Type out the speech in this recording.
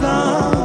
rhythm.